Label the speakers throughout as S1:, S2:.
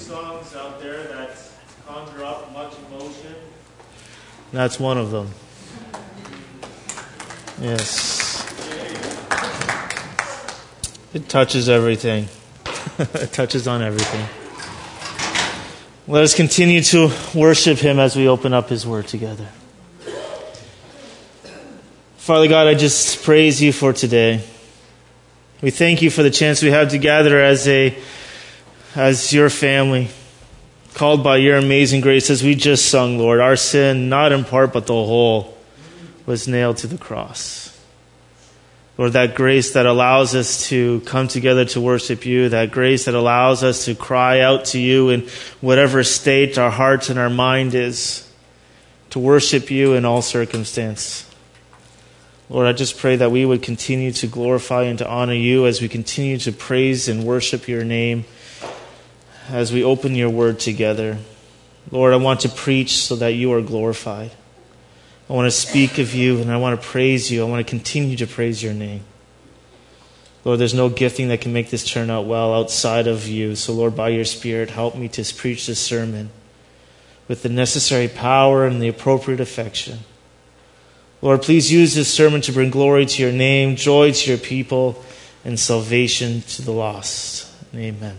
S1: songs out there that conjure up much emotion.
S2: That's one of them. Yes. It touches everything. it touches on everything. Let us continue to worship Him as we open up His Word together. Father God, I just praise you for today. We thank you for the chance we have to gather as a as your family, called by your amazing grace, as we just sung, Lord. Our sin, not in part but the whole, was nailed to the cross. Lord, that grace that allows us to come together to worship you, that grace that allows us to cry out to you in whatever state our heart and our mind is, to worship you in all circumstance. Lord, I just pray that we would continue to glorify and to honor you as we continue to praise and worship your name as we open your word together. Lord, I want to preach so that you are glorified. I want to speak of you and I want to praise you. I want to continue to praise your name. Lord, there's no gifting that can make this turn out well outside of you. So, Lord, by your Spirit, help me to preach this sermon with the necessary power and the appropriate affection. Lord, please use this sermon to bring glory to your name, joy to your people, and salvation to the lost. Amen.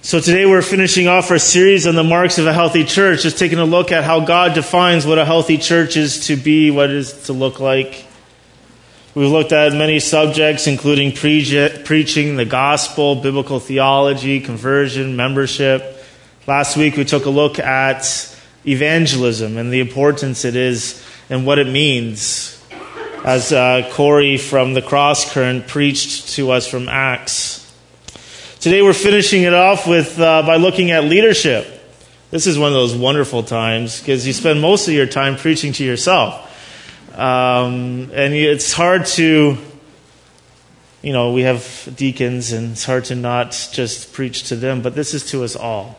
S2: So today we're finishing off our series on the marks of a healthy church, just taking a look at how God defines what a healthy church is to be, what it is to look like. We've looked at many subjects, including pre- preaching, the gospel, biblical theology, conversion, membership. Last week we took a look at evangelism and the importance it is and what it means, as uh, Corey from the Cross Current preached to us from Acts. Today we're finishing it off with uh, by looking at leadership. This is one of those wonderful times because you spend most of your time preaching to yourself, um, and it's hard to, you know, we have deacons, and it's hard to not just preach to them. But this is to us all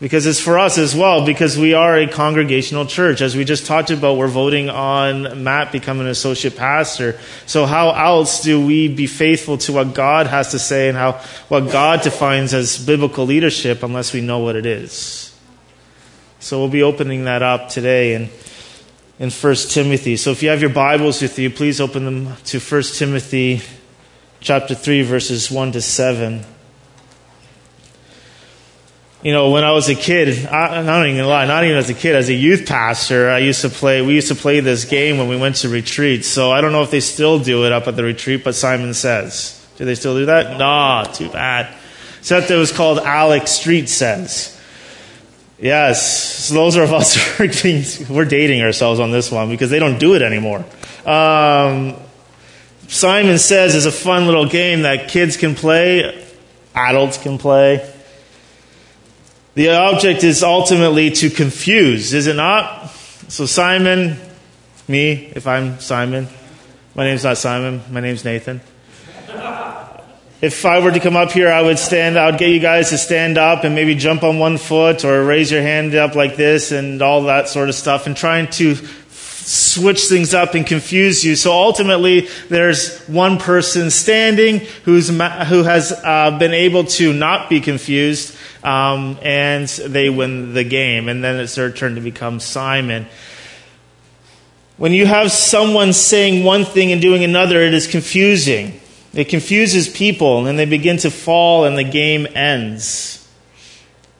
S2: because it's for us as well, because we are a congregational church. As we just talked about, we're voting on Matt becoming an associate pastor. So how else do we be faithful to what God has to say and how, what God defines as biblical leadership unless we know what it is? So we'll be opening that up today in, in 1 Timothy. So if you have your Bibles with you, please open them to 1 Timothy chapter 3 verses 1 to 7 you know, when I was a kid, I, am not even gonna lie, not even as a kid, as a youth pastor, I used to play, we used to play this game when we went to retreats. So I don't know if they still do it up at the retreat, but Simon says. Do they still do that? No, too bad. Except it was called Alex Street Says. Yes, so those are of us who are being, we're dating ourselves on this one because they don't do it anymore. Um, Simon Says is a fun little game that kids can play, adults can play. The object is ultimately to confuse, is it not? So, Simon, me, if I'm Simon, my name's not Simon, my name's Nathan. If I were to come up here, I would stand, I would get you guys to stand up and maybe jump on one foot or raise your hand up like this and all that sort of stuff and trying to switch things up and confuse you. So ultimately, there's one person standing who's, who has uh, been able to not be confused, um, and they win the game. And then it's their turn to become Simon. When you have someone saying one thing and doing another, it is confusing. It confuses people, and they begin to fall, and the game ends.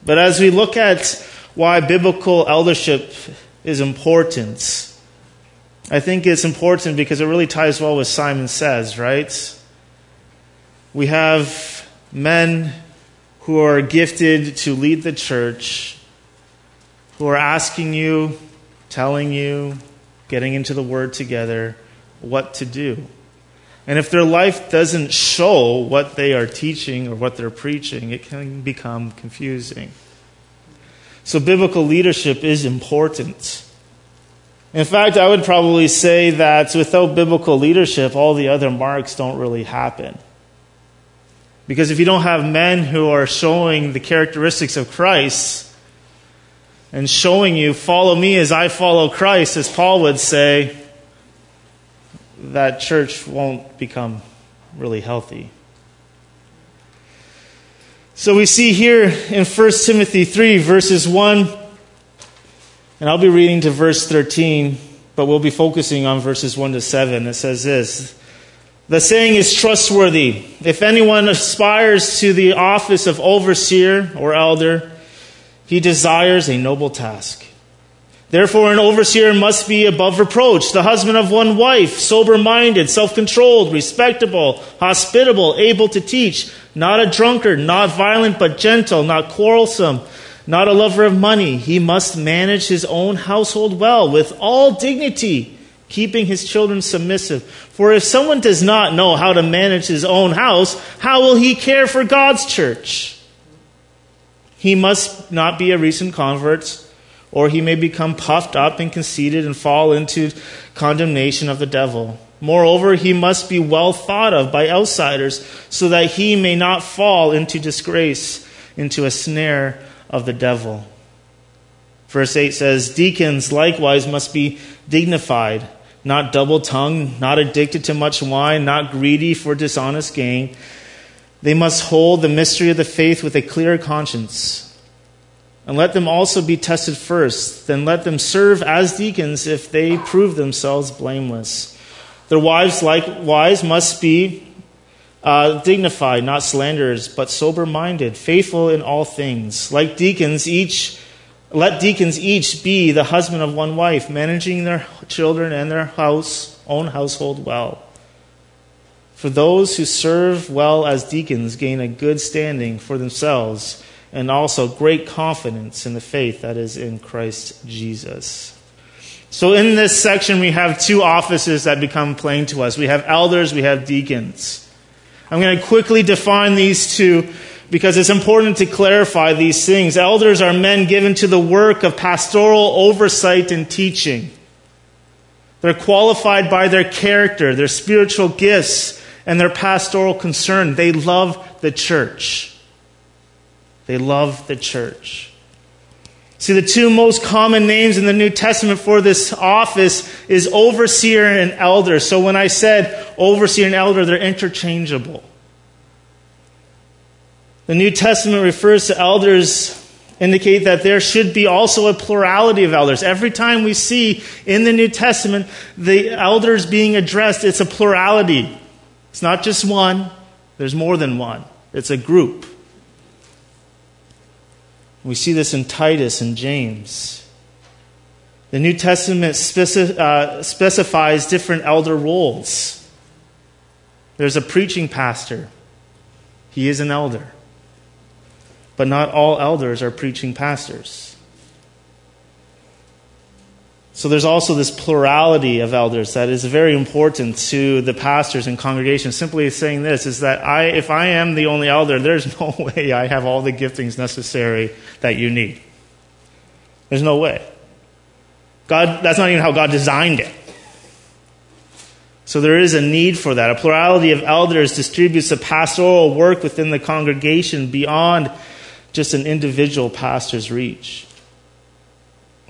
S2: But as we look at why biblical eldership is important, I think it's important because it really ties well with Simon says, right? We have men who are gifted to lead the church, who are asking you, telling you, getting into the word together, what to do. And if their life doesn't show what they are teaching or what they're preaching, it can become confusing. So, biblical leadership is important. In fact, I would probably say that without biblical leadership, all the other marks don't really happen. Because if you don't have men who are showing the characteristics of Christ and showing you, follow me as I follow Christ, as Paul would say, that church won't become really healthy. So we see here in 1 Timothy 3, verses 1, and I'll be reading to verse 13, but we'll be focusing on verses 1 to 7. It says this The saying is trustworthy. If anyone aspires to the office of overseer or elder, he desires a noble task. Therefore, an overseer must be above reproach, the husband of one wife, sober minded, self controlled, respectable, hospitable, able to teach, not a drunkard, not violent, but gentle, not quarrelsome, not a lover of money. He must manage his own household well, with all dignity, keeping his children submissive. For if someone does not know how to manage his own house, how will he care for God's church? He must not be a recent convert or he may become puffed up and conceited and fall into condemnation of the devil. Moreover, he must be well thought of by outsiders so that he may not fall into disgrace, into a snare of the devil. Verse 8 says, Deacons likewise must be dignified, not double tongued, not addicted to much wine, not greedy for dishonest gain. They must hold the mystery of the faith with a clear conscience and let them also be tested first. Then let them serve as deacons if they prove themselves blameless. Their wives likewise must be uh, dignified, not slanderers, but sober minded, faithful in all things. Like deacons, each let deacons each be the husband of one wife, managing their children and their house, own household well. For those who serve well as deacons gain a good standing for themselves and also great confidence in the faith that is in Christ Jesus. So, in this section, we have two offices that become plain to us we have elders, we have deacons. I'm going to quickly define these two because it's important to clarify these things. Elders are men given to the work of pastoral oversight and teaching. They're qualified by their character, their spiritual gifts, and their pastoral concern. They love the church. They love the church. See, the two most common names in the New Testament for this office is overseer and elder. So when I said overseer and elder, they're interchangeable. The New Testament refers to elders indicate that there should be also a plurality of elders. Every time we see in the New Testament the elders being addressed, it's a plurality. It's not just one, there's more than one. It's a group. We see this in Titus and James. The New Testament speci- uh, specifies different elder roles. There's a preaching pastor, he is an elder. But not all elders are preaching pastors. So there's also this plurality of elders that is very important to the pastors and congregations. Simply saying this is that I, if I am the only elder, there's no way I have all the giftings necessary that you need. There's no way. God, that's not even how God designed it. So there is a need for that. A plurality of elders distributes the pastoral work within the congregation beyond just an individual pastor's reach.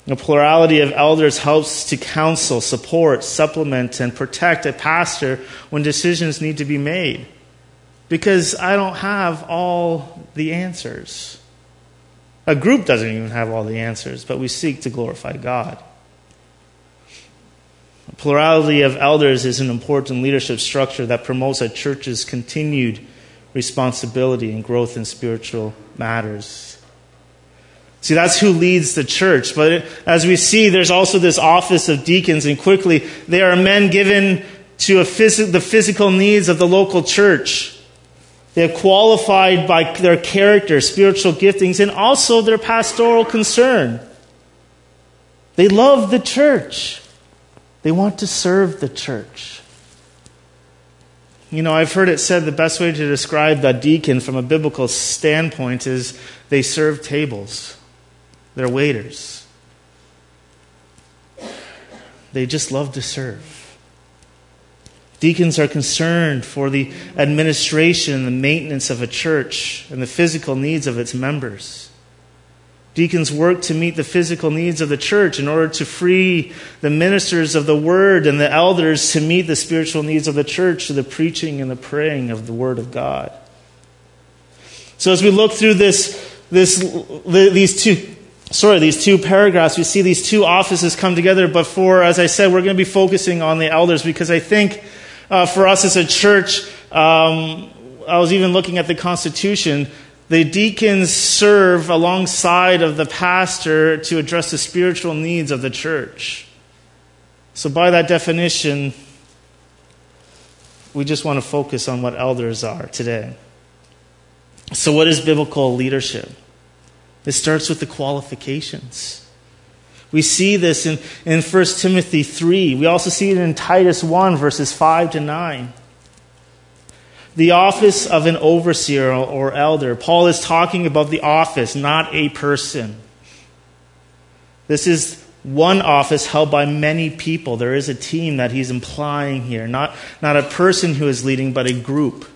S2: A plurality of elders helps to counsel, support, supplement, and protect a pastor when decisions need to be made. Because I don't have all the answers. A group doesn't even have all the answers, but we seek to glorify God. A plurality of elders is an important leadership structure that promotes a church's continued responsibility and growth in spiritual matters. See, that's who leads the church. But as we see, there's also this office of deacons, and quickly, they are men given to phys- the physical needs of the local church. They're qualified by their character, spiritual giftings, and also their pastoral concern. They love the church. They want to serve the church. You know, I've heard it said the best way to describe the deacon from a biblical standpoint is they serve tables. They're waiters. They just love to serve. Deacons are concerned for the administration and the maintenance of a church and the physical needs of its members. Deacons work to meet the physical needs of the church in order to free the ministers of the word and the elders to meet the spiritual needs of the church through the preaching and the praying of the word of God. So as we look through this, this, these two, sorry, these two paragraphs, we see these two offices come together. But for, as I said, we're going to be focusing on the elders because I think uh, for us as a church, um, I was even looking at the Constitution. The deacons serve alongside of the pastor to address the spiritual needs of the church. So, by that definition, we just want to focus on what elders are today. So, what is biblical leadership? It starts with the qualifications. We see this in, in 1 Timothy 3. We also see it in Titus 1, verses 5 to 9. The office of an overseer or elder. Paul is talking about the office, not a person. This is one office held by many people. There is a team that he's implying here, not, not a person who is leading, but a group.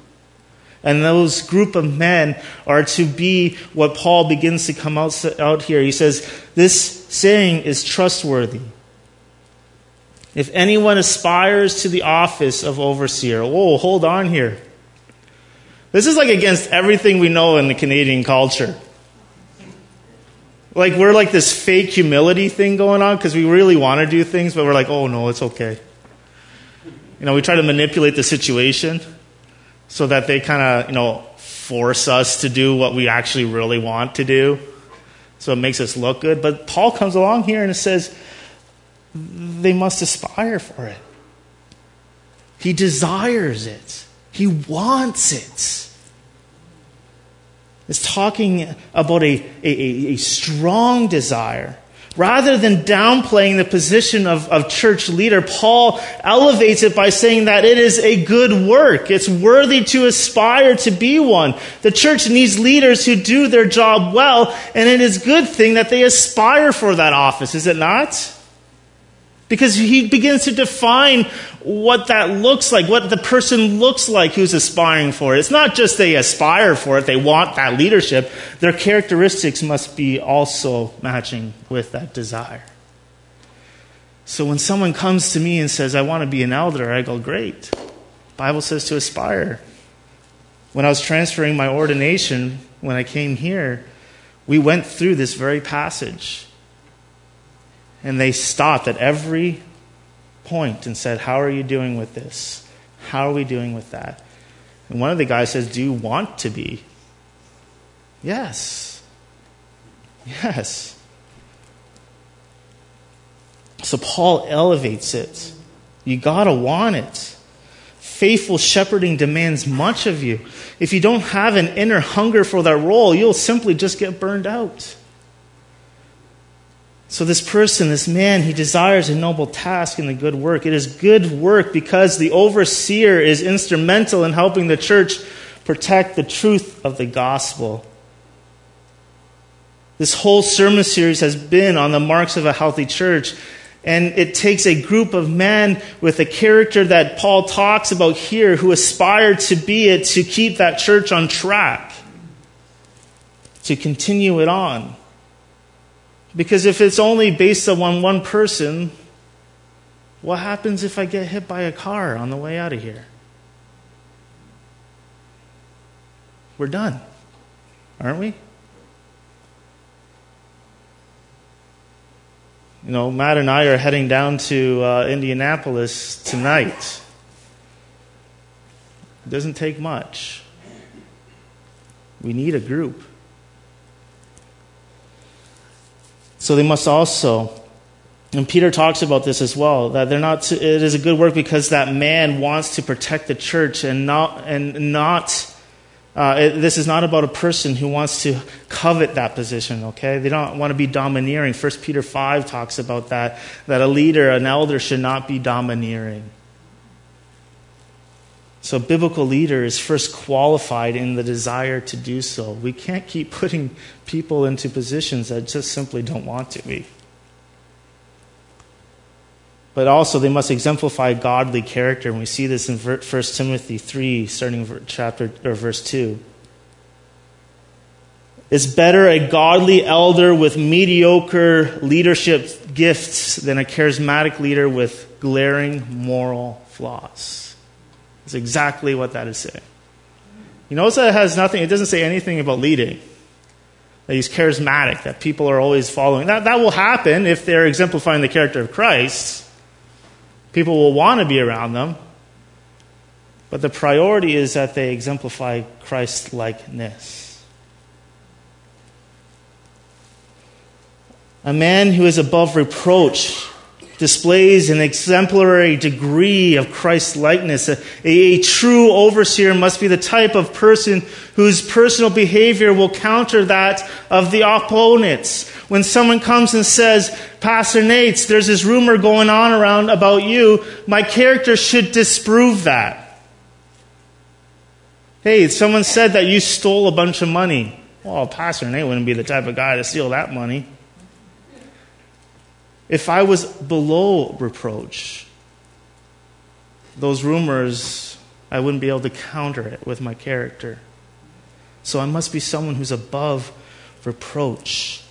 S2: And those group of men are to be what Paul begins to come out, out here. He says, This saying is trustworthy. If anyone aspires to the office of overseer, whoa, hold on here. This is like against everything we know in the Canadian culture. Like, we're like this fake humility thing going on because we really want to do things, but we're like, oh no, it's okay. You know, we try to manipulate the situation so that they kind of, you know, force us to do what we actually really want to do. So it makes us look good. But Paul comes along here and says they must aspire for it. He desires it, he wants it. It's talking about a, a, a strong desire Rather than downplaying the position of, of church leader, Paul elevates it by saying that it is a good work. It's worthy to aspire to be one. The church needs leaders who do their job well, and it is a good thing that they aspire for that office, is it not? Because he begins to define what that looks like, what the person looks like who's aspiring for it. It's not just they aspire for it, they want that leadership. Their characteristics must be also matching with that desire. So when someone comes to me and says, I want to be an elder, I go, Great. Bible says to aspire. When I was transferring my ordination, when I came here, we went through this very passage and they stopped at every point and said, How are you doing with this? How are we doing with that? And one of the guys says, Do you want to be? Yes. Yes. So Paul elevates it. You gotta want it. Faithful shepherding demands much of you. If you don't have an inner hunger for that role, you'll simply just get burned out. So, this person, this man, he desires a noble task and a good work. It is good work because the overseer is instrumental in helping the church protect the truth of the gospel. This whole sermon series has been on the marks of a healthy church. And it takes a group of men with a character that Paul talks about here who aspire to be it to keep that church on track, to continue it on. Because if it's only based on one person, what happens if I get hit by a car on the way out of here? We're done, aren't we? You know, Matt and I are heading down to uh, Indianapolis tonight. It doesn't take much. We need a group. So they must also, and Peter talks about this as well, that they're not, to, it is a good work because that man wants to protect the church and not, and not, uh, it, this is not about a person who wants to covet that position, okay? They don't want to be domineering. 1 Peter 5 talks about that, that a leader, an elder, should not be domineering. So, biblical leader is first qualified in the desire to do so. We can't keep putting people into positions that just simply don't want to be. But also, they must exemplify godly character, and we see this in 1 Timothy 3, starting chapter or verse 2. It's better a godly elder with mediocre leadership gifts than a charismatic leader with glaring moral flaws. That's exactly what that is saying. You notice that it has nothing, it doesn't say anything about leading. That he's charismatic, that people are always following. That, that will happen if they're exemplifying the character of Christ. People will want to be around them. But the priority is that they exemplify Christ likeness. A man who is above reproach displays an exemplary degree of Christ likeness. A, a, true overseer must be the type of person whose personal behavior will counter that of the opponents. When someone comes and says, Pastor Nates, there's this rumor going on around about you, my character should disprove that. Hey, someone said that you stole a bunch of money. Well, Pastor Nate wouldn't be the type of guy to steal that money. If I was below reproach, those rumors, I wouldn't be able to counter it with my character. So I must be someone who's above reproach.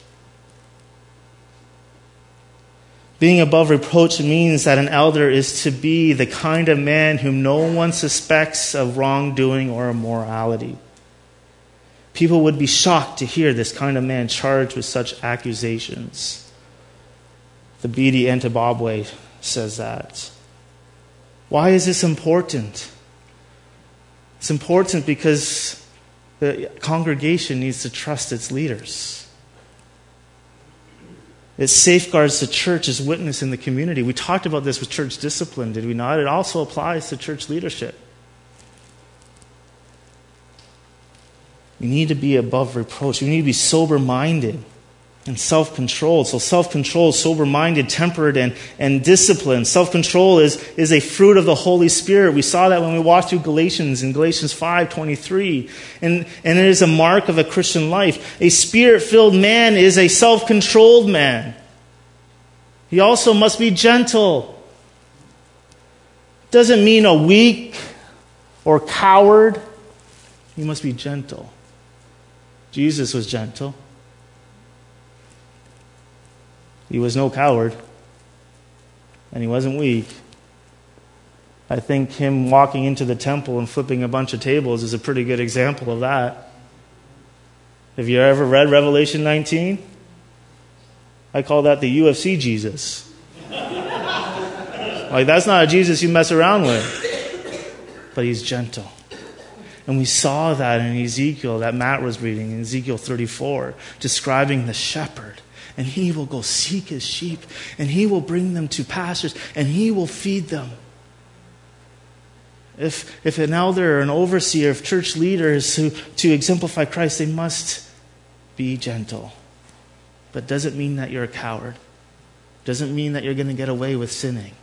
S2: Being above reproach means that an elder is to be the kind of man whom no one suspects of wrongdoing or immorality. People would be shocked to hear this kind of man charged with such accusations. The Bede Entebabwe says that. Why is this important? It's important because the congregation needs to trust its leaders. It safeguards the church as witness in the community. We talked about this with church discipline, did we not? It also applies to church leadership. We need to be above reproach. We need to be sober minded and self controlled. So, self control, sober minded, temperate, and, and disciplined. Self control is, is a fruit of the Holy Spirit. We saw that when we walked through Galatians in Galatians 5 23. And, and it is a mark of a Christian life. A spirit filled man is a self controlled man. He also must be gentle. Doesn't mean a weak or coward. He must be gentle. Jesus was gentle. He was no coward, and he wasn't weak. I think him walking into the temple and flipping a bunch of tables is a pretty good example of that. Have you ever read Revelation 19? I call that the UFC Jesus. like, that's not a Jesus you mess around with. But he's gentle. And we saw that in Ezekiel that Matt was reading, in Ezekiel 34, describing the shepherd and he will go seek his sheep, and he will bring them to pastures, and he will feed them. If, if an elder or an overseer of church leaders who, to exemplify Christ, they must be gentle. But doesn't mean that you're a coward. Doesn't mean that you're going to get away with sinning.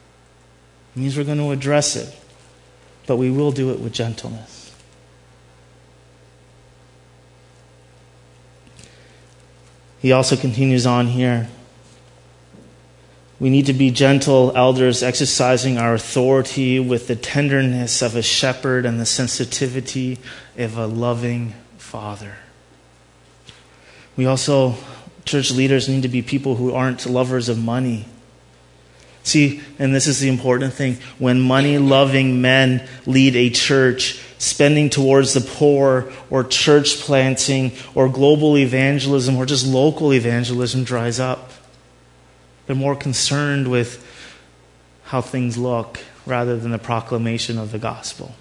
S2: It means we're going to address it. But we will do it with gentleness. He also continues on here. We need to be gentle elders, exercising our authority with the tenderness of a shepherd and the sensitivity of a loving father. We also, church leaders, need to be people who aren't lovers of money. See, and this is the important thing when money loving men lead a church, spending towards the poor or church planting or global evangelism or just local evangelism dries up. They're more concerned with how things look rather than the proclamation of the gospel.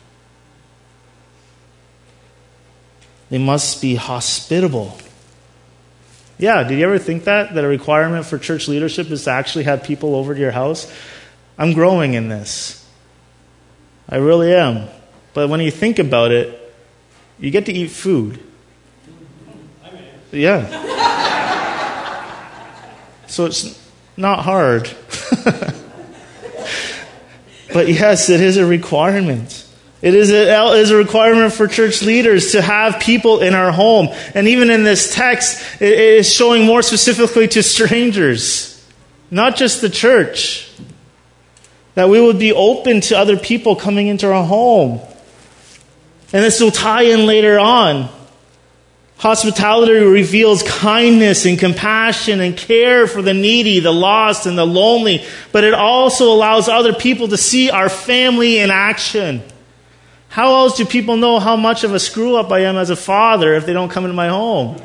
S2: They must be hospitable. Yeah, did you ever think that? That a requirement for church leadership is to actually have people over to your house? I'm growing in this. I really am. But when you think about it, you get to eat food. Yeah. So it's not hard. but yes, it is a requirement. It is a, a requirement for church leaders to have people in our home. And even in this text, it is showing more specifically to strangers, not just the church. That we would be open to other people coming into our home. And this will tie in later on. Hospitality reveals kindness and compassion and care for the needy, the lost, and the lonely, but it also allows other people to see our family in action. How else do people know how much of a screw up I am as a father if they don't come into my home?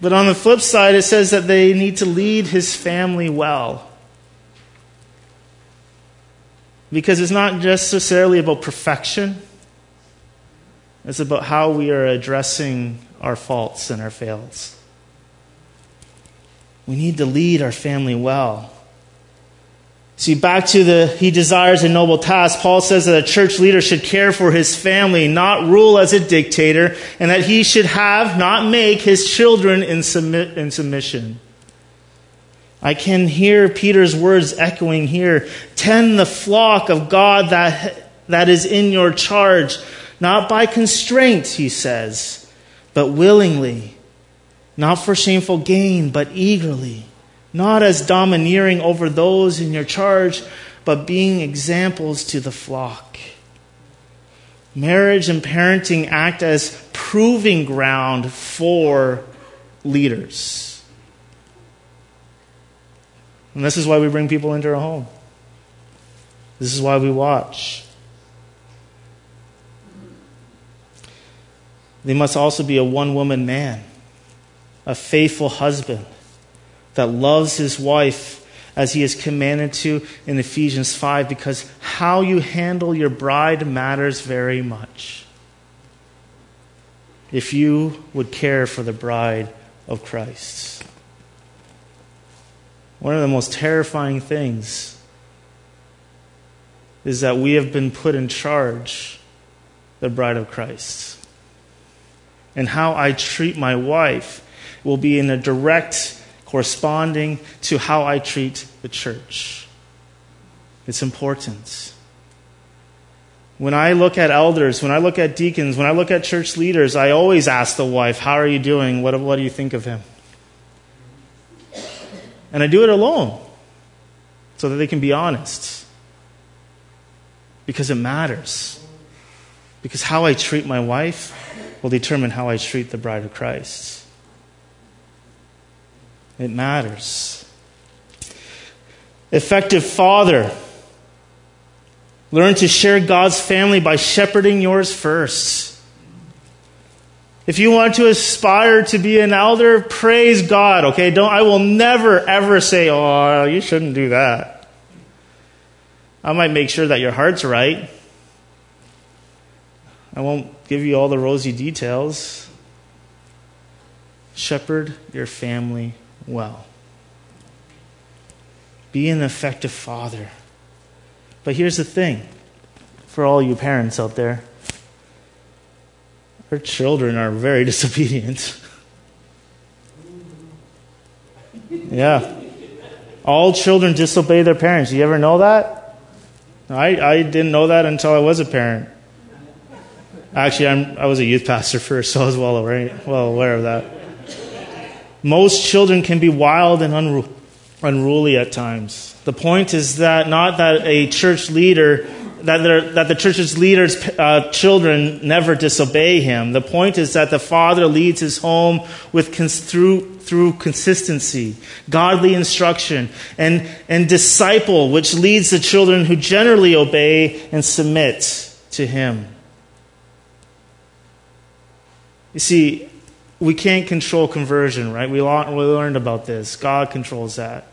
S2: but on the flip side, it says that they need to lead his family well. Because it's not necessarily about perfection, it's about how we are addressing our faults and our fails. We need to lead our family well. See, back to the he desires a noble task, Paul says that a church leader should care for his family, not rule as a dictator, and that he should have, not make, his children in, submit, in submission. I can hear Peter's words echoing here. Tend the flock of God that, that is in your charge, not by constraint, he says, but willingly, not for shameful gain, but eagerly, not as domineering over those in your charge, but being examples to the flock. Marriage and parenting act as proving ground for leaders. And this is why we bring people into our home. This is why we watch. They must also be a one woman man, a faithful husband that loves his wife as he is commanded to in Ephesians 5, because how you handle your bride matters very much. If you would care for the bride of Christ. One of the most terrifying things is that we have been put in charge, the bride of Christ. And how I treat my wife will be in a direct corresponding to how I treat the church. It's important. When I look at elders, when I look at deacons, when I look at church leaders, I always ask the wife, How are you doing? What, what do you think of him? And I do it alone so that they can be honest. Because it matters. Because how I treat my wife will determine how I treat the bride of Christ. It matters. Effective father. Learn to share God's family by shepherding yours first. If you want to aspire to be an elder, praise God, okay? Don't, I will never, ever say, oh, you shouldn't do that. I might make sure that your heart's right. I won't give you all the rosy details. Shepherd your family well. Be an effective father. But here's the thing for all you parents out there her children are very disobedient. yeah. All children disobey their parents. You ever know that? I, I didn't know that until I was a parent. Actually, I'm, I was a youth pastor first, so I was well aware, well aware of that. Most children can be wild and unru- unruly at times. The point is that not that a church leader that, that the church's leaders' uh, children never disobey him. The point is that the father leads his home with through, through consistency, godly instruction, and, and disciple, which leads the children who generally obey and submit to him. You see, we can't control conversion, right? We, we learned about this. God controls that.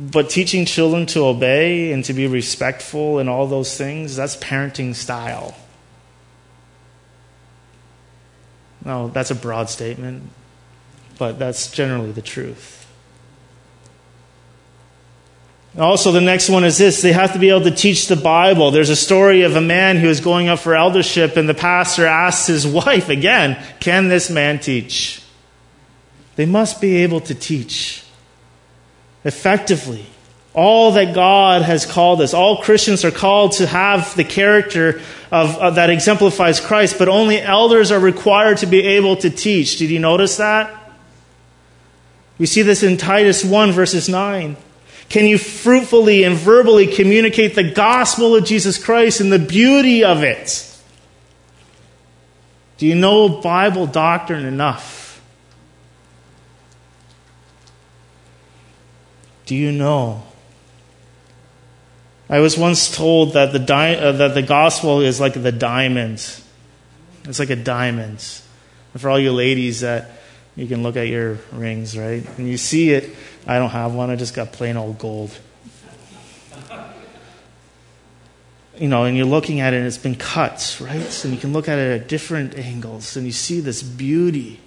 S2: But teaching children to obey and to be respectful and all those things, that's parenting style. No, that's a broad statement, but that's generally the truth. Also, the next one is this they have to be able to teach the Bible. There's a story of a man who is going up for eldership, and the pastor asks his wife again, Can this man teach? They must be able to teach effectively. All that God has called us. All Christians are called to have the character of, that exemplifies Christ, but only elders are required to be able to teach. Did you notice that? We see this in Titus 1, verses 9. Can you fruitfully and verbally communicate the gospel of Jesus Christ and the beauty of it? Do you know Bible doctrine enough? Do you know I was once told that the, di- uh, that the gospel is like the diamond. It's like a diamond. And for all you ladies that you can look at your rings, right? And you see it. I don't have one. I just got plain old gold. You know, and you're looking at it and it's been cut, right? And you can look at it at different angles and you see this beauty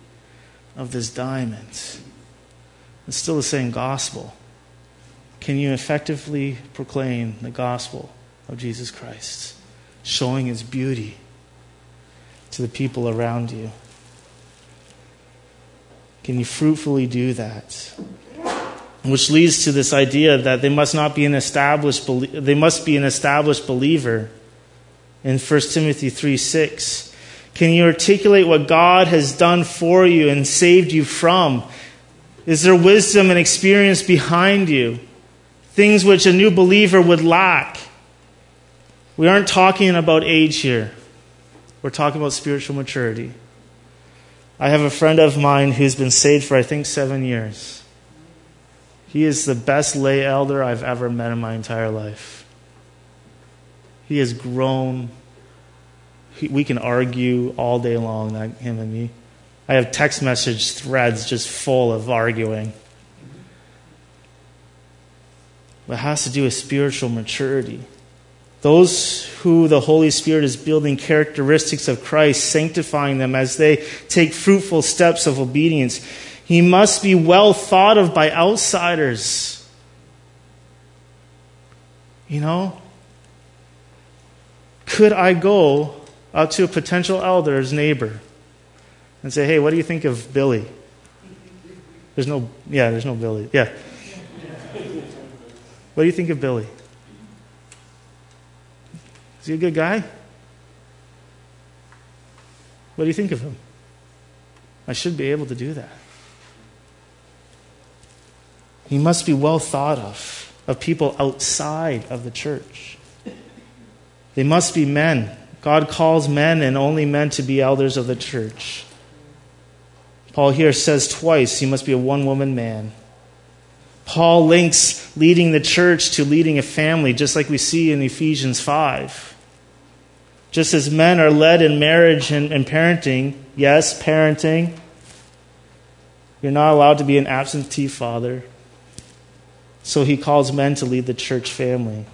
S2: of this diamond. It's still the same gospel. Can you effectively proclaim the gospel of Jesus Christ, showing his beauty to the people around you? Can you fruitfully do that? Which leads to this idea that they must not be an established they must be an established believer in 1 Timothy 3 6. Can you articulate what God has done for you and saved you from? Is there wisdom and experience behind you? Things which a new believer would lack. We aren't talking about age here. We're talking about spiritual maturity. I have a friend of mine who's been saved for, I think, seven years. He is the best lay elder I've ever met in my entire life. He has grown. He, we can argue all day long, him and me. I have text message threads just full of arguing. But has to do with spiritual maturity. Those who the Holy Spirit is building characteristics of Christ, sanctifying them as they take fruitful steps of obedience. He must be well thought of by outsiders. You know? Could I go up to a potential elder's neighbor and say, hey, what do you think of Billy? There's no, yeah, there's no Billy. Yeah. What do you think of Billy? Is he a good guy? What do you think of him? I should be able to do that. He must be well thought of, of people outside of the church. They must be men. God calls men and only men to be elders of the church. Paul here says twice he must be a one woman man. Paul links leading the church to leading a family, just like we see in Ephesians 5. Just as men are led in marriage and, and parenting, yes, parenting, you're not allowed to be an absentee father. So he calls men to lead the church family.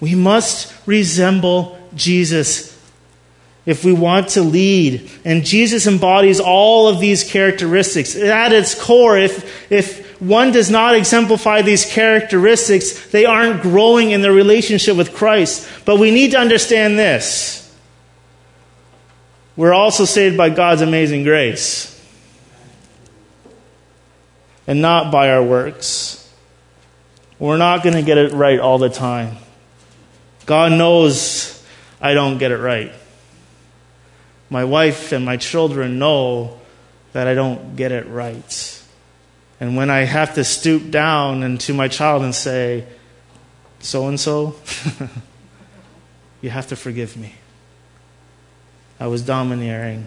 S2: We must resemble Jesus if we want to lead. And Jesus embodies all of these characteristics. At its core, if, if one does not exemplify these characteristics, they aren't growing in their relationship with Christ. But we need to understand this. We're also saved by God's amazing grace and not by our works. We're not going to get it right all the time. God knows I don't get it right. My wife and my children know that I don't get it right. And when I have to stoop down and to my child and say, so and so, you have to forgive me. I was domineering.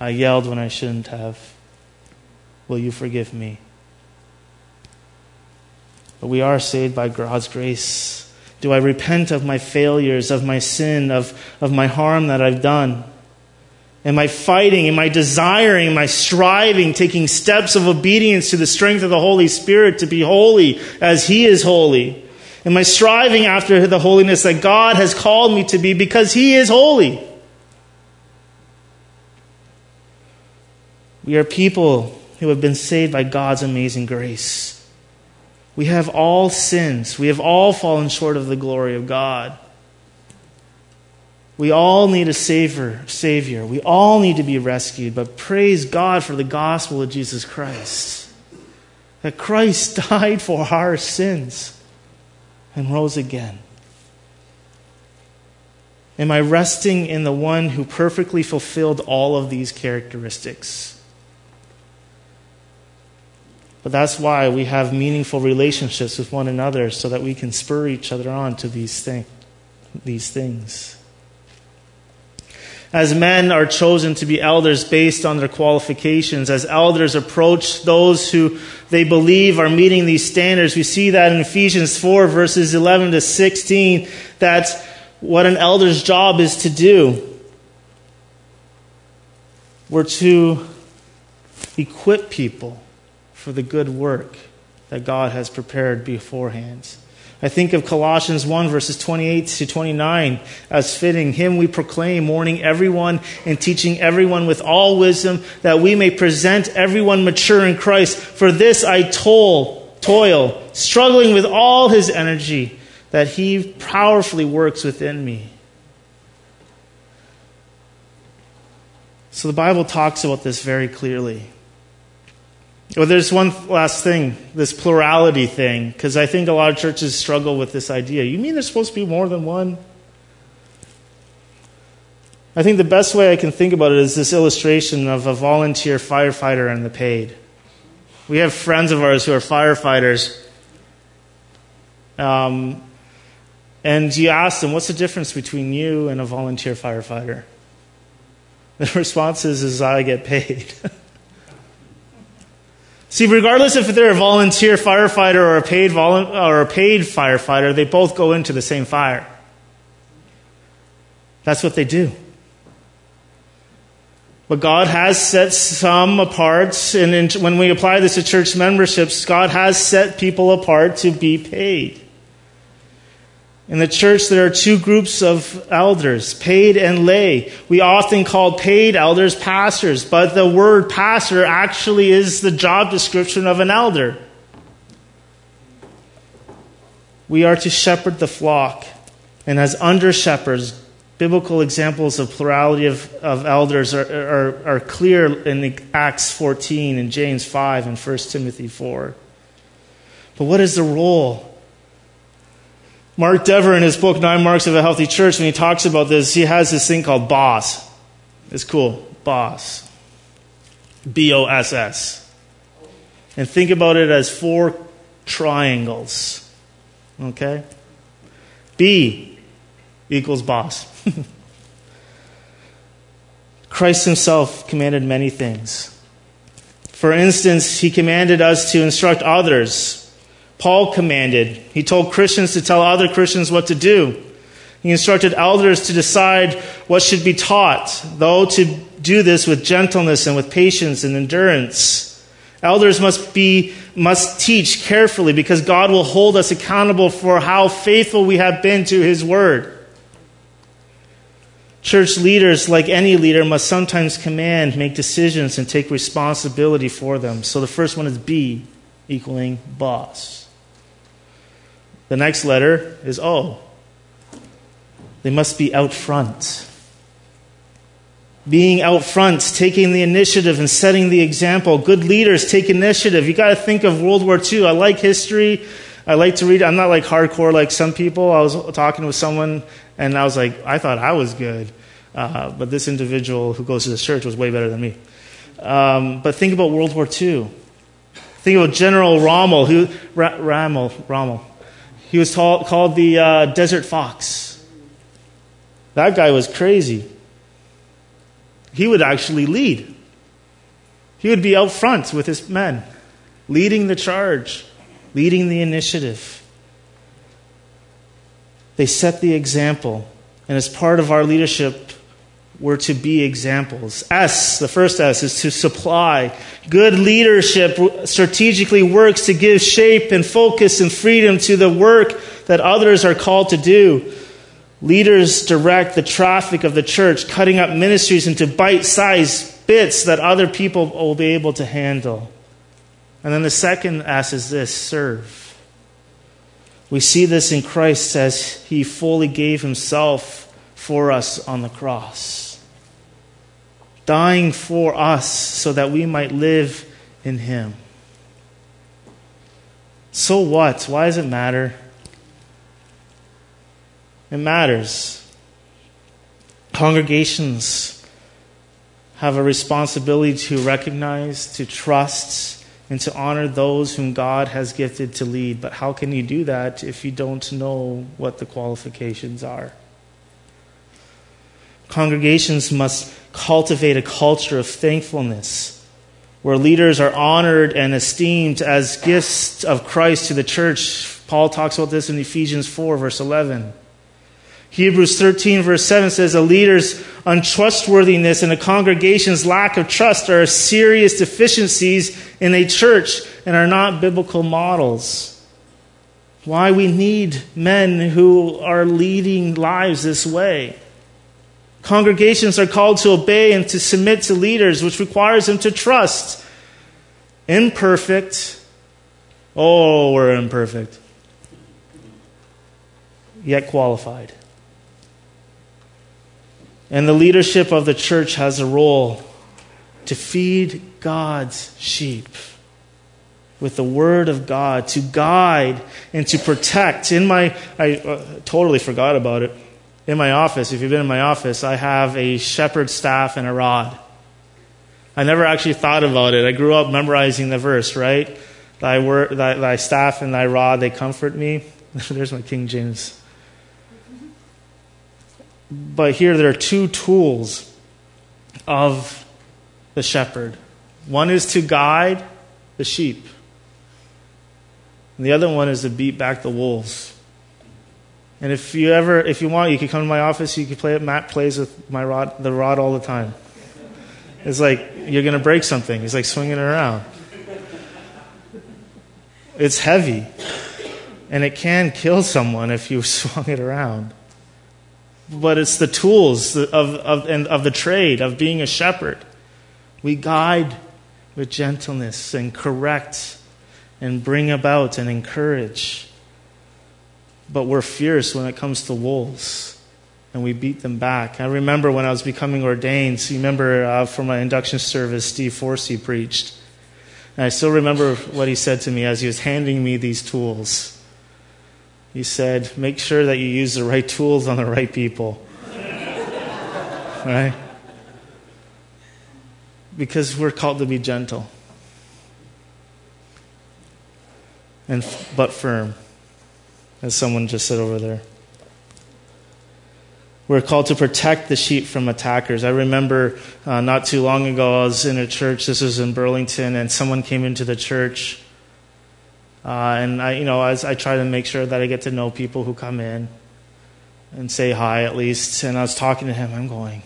S2: I yelled when I shouldn't have. Will you forgive me? But we are saved by God's grace. Do I repent of my failures, of my sin, of, of my harm that I've done? Am I fighting? Am I desiring? Am I striving, taking steps of obedience to the strength of the Holy Spirit to be holy as He is holy? Am I striving after the holiness that God has called me to be because He is holy? We are people who have been saved by God's amazing grace. We have all sins. We have all fallen short of the glory of God. We all need a savior, savior. We all need to be rescued, but praise God for the gospel of Jesus Christ. That Christ died for our sins and rose again. Am I resting in the one who perfectly fulfilled all of these characteristics? But that's why we have meaningful relationships with one another so that we can spur each other on to these, thing, these things. As men are chosen to be elders based on their qualifications, as elders approach those who they believe are meeting these standards, we see that in Ephesians 4, verses 11 to 16, that's what an elder's job is to do. We're to equip people for the good work that God has prepared beforehand. I think of Colossians 1, verses 28 to 29 as fitting. Him we proclaim, warning everyone and teaching everyone with all wisdom, that we may present everyone mature in Christ. For this I toil, toil, struggling with all his energy, that he powerfully works within me. So the Bible talks about this very clearly. Well, there's one last thing, this plurality thing, because I think a lot of churches struggle with this idea. You mean there's supposed to be more than one? I think the best way I can think about it is this illustration of a volunteer firefighter and the paid. We have friends of ours who are firefighters. Um, and you ask them, what's the difference between you and a volunteer firefighter? The response is, is I get paid. See, regardless if they're a volunteer firefighter or a paid volu- or a paid firefighter, they both go into the same fire. That's what they do. But God has set some apart, and in, when we apply this to church memberships, God has set people apart to be paid. In the church, there are two groups of elders, paid and lay. We often call paid elders pastors, but the word pastor actually is the job description of an elder. We are to shepherd the flock, and as under shepherds, biblical examples of plurality of, of elders are, are, are clear in Acts 14 and James 5 and 1 Timothy 4. But what is the role Mark Dever, in his book, Nine Marks of a Healthy Church, when he talks about this, he has this thing called BOSS. It's cool. BOSS. B O S S. And think about it as four triangles. Okay? B equals boss. Christ himself commanded many things. For instance, he commanded us to instruct others Paul commanded. He told Christians to tell other Christians what to do. He instructed elders to decide what should be taught, though to do this with gentleness and with patience and endurance. Elders must be must teach carefully because God will hold us accountable for how faithful we have been to his word. Church leaders, like any leader, must sometimes command, make decisions, and take responsibility for them. So the first one is B, equaling boss. The next letter is O. They must be out front. Being out front, taking the initiative and setting the example. Good leaders take initiative. You got to think of World War II. I like history. I like to read. I'm not like hardcore like some people. I was talking with someone and I was like, I thought I was good. Uh, but this individual who goes to this church was way better than me. Um, but think about World War II. Think about General Rommel, who, Rommel, Rommel, he was tall, called the uh, Desert Fox. That guy was crazy. He would actually lead. He would be out front with his men, leading the charge, leading the initiative. They set the example. And as part of our leadership, were to be examples. S, the first S, is to supply. Good leadership strategically works to give shape and focus and freedom to the work that others are called to do. Leaders direct the traffic of the church, cutting up ministries into bite sized bits that other people will be able to handle. And then the second S is this serve. We see this in Christ as he fully gave himself for us on the cross dying for us so that we might live in Him. So what? Why does it matter? It matters. Congregations have a responsibility to recognize, to trust, and to honor those whom God has gifted to lead. But how can you do that if you don't know what the qualifications are? Congregations must cultivate a culture of thankfulness where leaders are honored and esteemed as gifts of Christ to the church. Paul talks about this in Ephesians 4, verse 11. Hebrews 13, verse 7 says, A leader's untrustworthiness and a congregation's lack of trust are serious deficiencies in a church and are not biblical models. Why we need men who are leading lives this way. Congregations are called to obey and to submit to leaders, which requires them to trust. Imperfect. Oh, we're imperfect. Yet qualified. And the leadership of the church has a role to feed God's sheep with the word of God, to guide and to protect. In my, I uh, totally forgot about it. In my office, if you've been in my office, I have a shepherd's staff and a rod. I never actually thought about it. I grew up memorizing the verse, right? Thy, word, thy, thy staff and thy rod, they comfort me. There's my King James. But here there are two tools of the shepherd one is to guide the sheep, and the other one is to beat back the wolves. And if you ever, if you want, you can come to my office. You can play it. Matt plays with my rod, the rod, all the time. It's like you're to break something. He's like swinging it around. It's heavy, and it can kill someone if you swung it around. But it's the tools of, of, and of the trade of being a shepherd. We guide with gentleness and correct and bring about and encourage but we're fierce when it comes to wolves and we beat them back. I remember when I was becoming ordained, so you remember uh, from my induction service, Steve Forsey preached. And I still remember what he said to me as he was handing me these tools. He said, Make sure that you use the right tools on the right people. right? Because we're called to be gentle and but firm as someone just said over there. We're called to protect the sheep from attackers. I remember uh, not too long ago, I was in a church. This was in Burlington, and someone came into the church. Uh, and I, you know, as I try to make sure that I get to know people who come in and say hi at least. And I was talking to him. I'm going,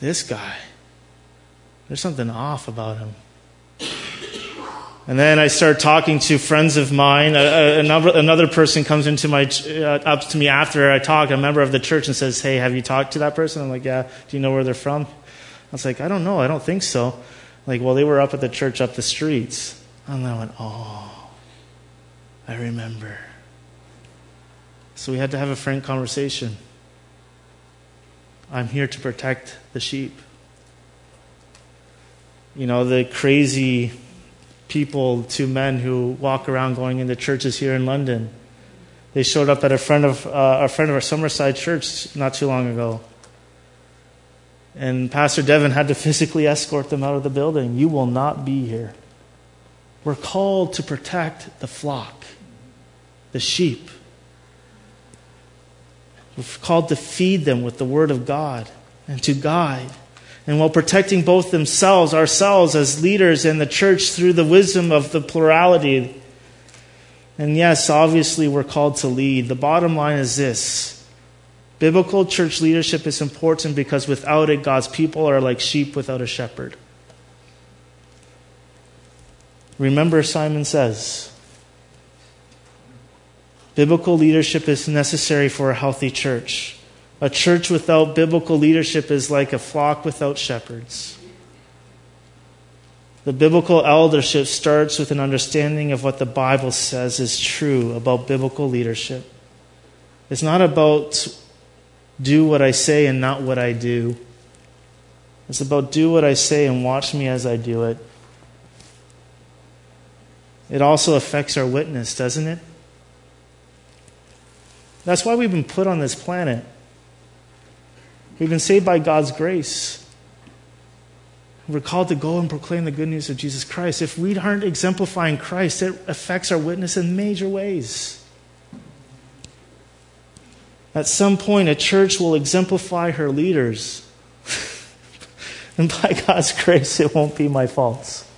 S2: this guy, there's something off about him. And then I start talking to friends of mine. another, another person comes into my, uh, up to me after I talk, a member of the church, and says, Hey, have you talked to that person? I'm like, Yeah. Do you know where they're from? I was like, I don't know. I don't think so. Like, well, they were up at the church up the streets. And then I went, Oh, I remember. So we had to have a frank conversation. I'm here to protect the sheep. You know, the crazy people, two men who walk around going into churches here in London. They showed up at a friend of uh, a friend of our Summerside church not too long ago. And Pastor Devin had to physically escort them out of the building. You will not be here. We're called to protect the flock, the sheep. We're called to feed them with the Word of God and to guide and while protecting both themselves, ourselves as leaders in the church through the wisdom of the plurality. And yes, obviously, we're called to lead. The bottom line is this biblical church leadership is important because without it, God's people are like sheep without a shepherd. Remember, Simon says, biblical leadership is necessary for a healthy church. A church without biblical leadership is like a flock without shepherds. The biblical eldership starts with an understanding of what the Bible says is true about biblical leadership. It's not about do what I say and not what I do. It's about do what I say and watch me as I do it. It also affects our witness, doesn't it? That's why we've been put on this planet. We've been saved by God's grace. We're called to go and proclaim the good news of Jesus Christ. If we aren't exemplifying Christ, it affects our witness in major ways. At some point, a church will exemplify her leaders. and by God's grace, it won't be my faults.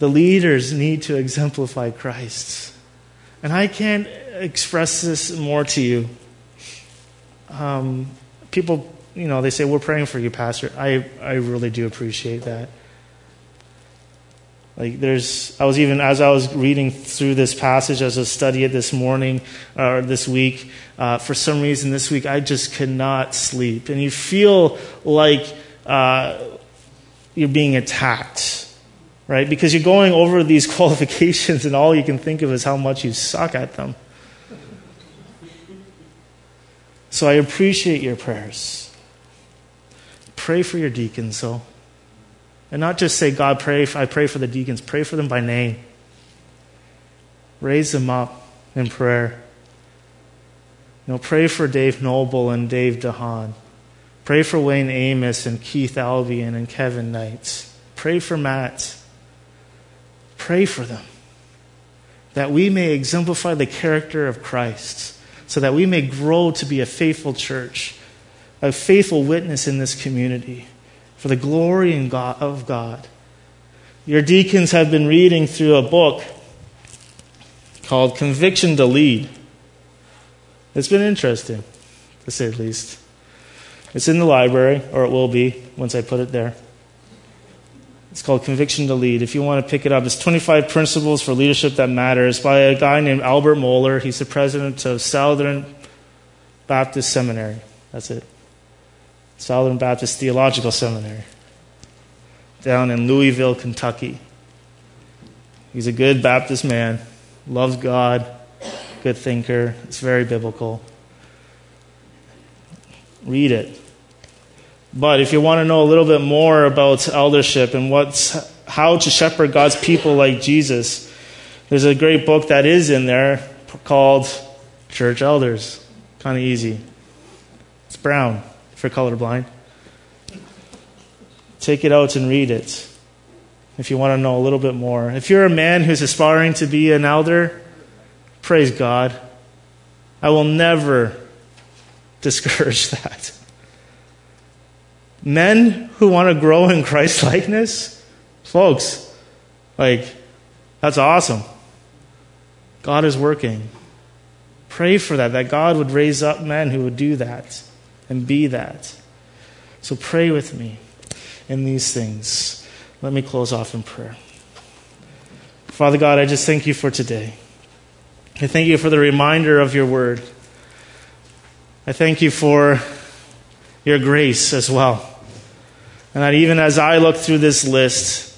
S2: The leaders need to exemplify Christ. And I can't express this more to you. Um, people, you know, they say, We're praying for you, Pastor. I, I really do appreciate that. Like, there's, I was even, as I was reading through this passage, as I studying it this morning or this week, uh, for some reason this week, I just could not sleep. And you feel like uh, you're being attacked right? Because you're going over these qualifications and all you can think of is how much you suck at them. So I appreciate your prayers. Pray for your deacons, so. And not just say, God, pray, I pray for the deacons. Pray for them by name. Raise them up in prayer. You know, pray for Dave Noble and Dave DeHaan. Pray for Wayne Amos and Keith Albion and Kevin Knights. Pray for Matt. Pray for them. That we may exemplify the character of Christ. So that we may grow to be a faithful church, a faithful witness in this community for the glory and God, of God. Your deacons have been reading through a book called Conviction to Lead. It's been interesting, to say the least. It's in the library, or it will be once I put it there. It's called Conviction to Lead. If you want to pick it up, it's 25 Principles for Leadership That Matters by a guy named Albert Mohler. He's the president of Southern Baptist Seminary. That's it. Southern Baptist Theological Seminary down in Louisville, Kentucky. He's a good Baptist man, loves God, good thinker. It's very biblical. Read it. But if you want to know a little bit more about eldership and what's, how to shepherd God's people like Jesus, there's a great book that is in there called Church Elders. Kind of easy. It's brown if you're colorblind. Take it out and read it if you want to know a little bit more. If you're a man who's aspiring to be an elder, praise God. I will never discourage that. Men who want to grow in Christ likeness, folks, like, that's awesome. God is working. Pray for that, that God would raise up men who would do that and be that. So pray with me in these things. Let me close off in prayer. Father God, I just thank you for today. I thank you for the reminder of your word. I thank you for your grace as well. And that even as I look through this list,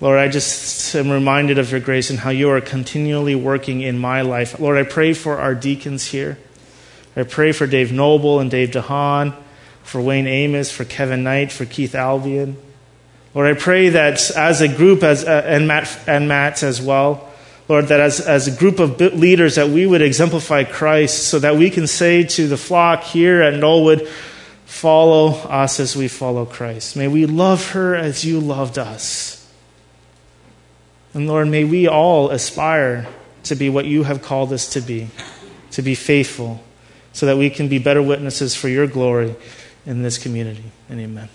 S2: Lord, I just am reminded of your grace and how you are continually working in my life. Lord, I pray for our deacons here. I pray for Dave Noble and Dave DeHaan, for Wayne Amos, for Kevin Knight, for Keith Albion. Lord, I pray that as a group, as, uh, and, Matt, and Matt as well, Lord, that as, as a group of leaders, that we would exemplify Christ so that we can say to the flock here at Knollwood, follow us as we follow Christ. May we love her as you loved us. And Lord, may we all aspire to be what you have called us to be, to be faithful, so that we can be better witnesses for your glory in this community. And amen.